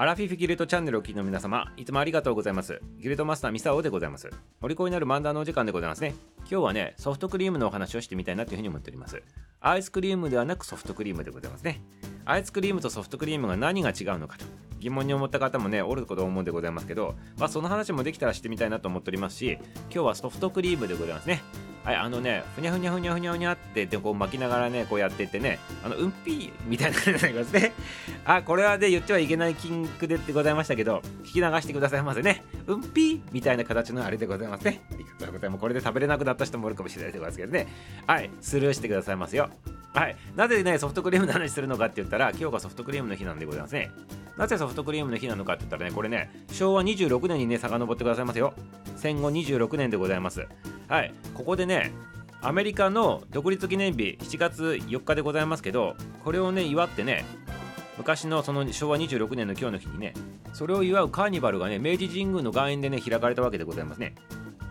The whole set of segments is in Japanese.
アラフィフギルドチャンネルを聞きの皆様、いつもありがとうございます。ギルドマスターミサオでございます。お利口になる漫談のお時間でございますね。今日はね、ソフトクリームのお話をしてみたいなというふうに思っております。アイスクリームではなくソフトクリームでございますね。アイスクリームとソフトクリームが何が違うのかと疑問に思った方もね、おること思うんでございますけど、まあその話もできたらしてみたいなと思っておりますし、今日はソフトクリームでございますね。はい、あのね、ふにゃふにゃふにゃふにゃふにゃってでこう巻きながらね、こうやってってね、あの、うんぴーみたいな感じになりますね。あ、これはね、言ってはいけない禁句でってございましたけど、聞き流してくださいませね。うんぴーみたいな形のあれでございますね。ありがとうございます。これで食べれなくなった人もいるかもしれないでございますけどね。はい、スルーしてくださいますよ。はい、なぜね、ソフトクリームの話するのかって言ったら、今日がソフトクリームの日なんでございますね。なぜソフトクリームの日なのかって言ったらね、これね、昭和26年にね、遡ってくださいますよ。戦後26年でございます。はい、ここでね、アメリカの独立記念日7月4日でございますけどこれをね祝ってね昔のその昭和26年の今日の日にねそれを祝うカーニバルがね明治神宮の外苑でね開かれたわけでございますね。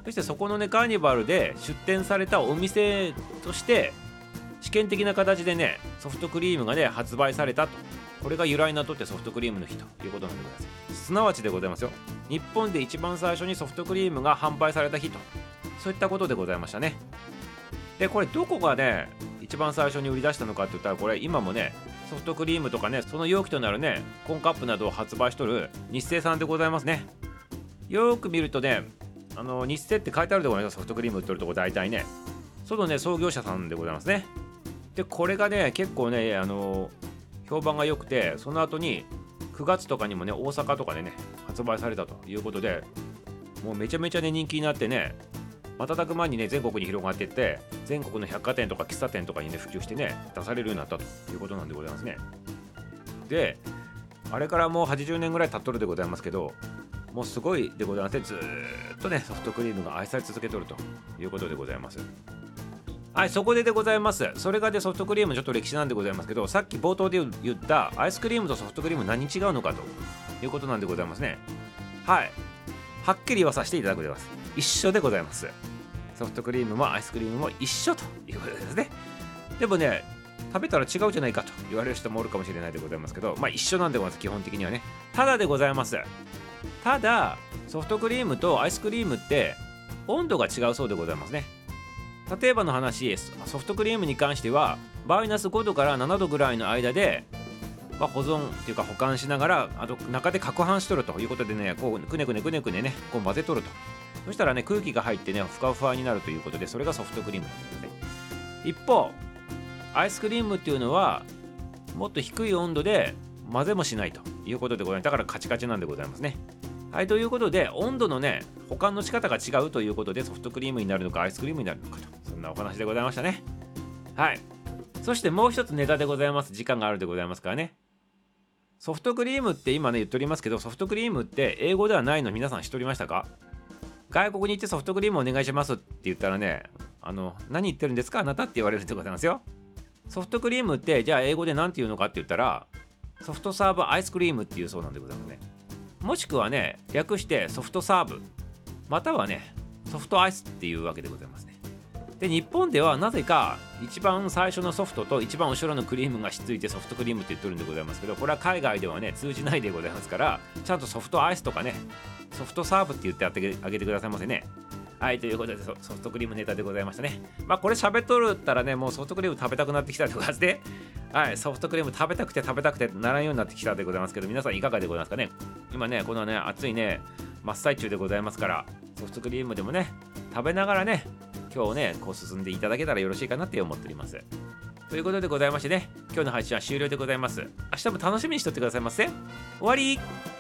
そしてそこのねカーニバルで出店されたお店として試験的な形でねソフトクリームがね発売されたと。これが由来なとってソフトクリームの日ということなんでございます。すなわちでございますよ。日本で一番最初にソフトクリームが販売された日と。そういったことでございましたね。でこれどこがね一番最初に売り出したのかって言ったらこれ今もねソフトクリームとかねその容器となるねコンカップなどを発売しとる日清さんでございますね。よく見るとねあの日清って書いてあるところねソフトクリーム売ってるとこ大体ねそのね創業者さんでございますね。でこれがね結構ねあの評判が良くてその後に9月とかにもね大阪とかでね発売されたということでもうめちゃめちゃね人気になってね瞬く間にね全国に広がっていって全国の百貨店とか喫茶店とかにね普及してね出されるようになったということなんでございますね。であれからもう80年ぐらい経っとるでございますけどもうすごいでございますねずっとねソフトクリームが愛され続けとるということでございます。はいそこででございます。それがでソフトクリームちょっと歴史なんでございますけどさっき冒頭で言ったアイスクリームとソフトクリーム何違うのかということなんでございますね。はい。はっきり言わさせていただくでございます。一緒でございます。ソフトクリームもアイスクリームも一緒ということですね。でもね食べたら違うじゃないかと言われる人もおるかもしれないでございますけどまあ一緒なんでございます基本的にはね。ただでございます。ただソフトクリームとアイスクリームって温度が違うそうでございますね。例えばの話ソフトクリームに関してはマイナス5度から7度ぐらいの間でまあ、保存っていうか保管しながらあと中で攪拌しとるということでねこうくねくねくねくねねこう混ぜとると。そしたらね空気が入ってねふかふわになるということでそれがソフトクリームなんですね。一方アイスクリームっていうのはもっと低い温度で混ぜもしないということでございます。だからカチカチなんでございますね。はいということで温度のね保管の仕方が違うということでソフトクリームになるのかアイスクリームになるのかとそんなお話でございましたね。はい。そしてもう一つネタでございます。時間があるでございますからね。ソフトクリームって今ね言っておりますけどソフトクリームって英語ではないの皆さん知っておりましたか？外国に行ってソフトクリームお願いしますって言ったらねあの何言ってるんですかあなたって言われるでございますよ。ソフトクリームってじゃあ英語で何て言うのかって言ったらソフトサーブアイスクリームっていうそうなんでございますね。もしくはね略してソフトサーブ。またはねソフトアイスっていうわけでございますね。で日本ではなぜか一番最初のソフトと一番後ろのクリームがしっついてソフトクリームって言ってるんでございますけどこれは海外ではね通じないでございますからちゃんとソフトアイスとかねソフトサーブって言ってあってあげてくださいませね。はいということでソフトクリームネタでございましたね。まあこれ喋っとるったらねもうソフトクリーム食べたくなってきたってことではいソフトクリーム食べたくて食べたくてならんようになってきたでございますけど皆さんいかがでございますかね？今ねこのね暑いね真っ最中でございますからソフトクリームでもね食べながらね今日ねこう進んでいただけたらよろしいかなって思っております。ということでございましてね今日の配信は終了でございます。明日も楽しみにしとってくださいませ。終わり。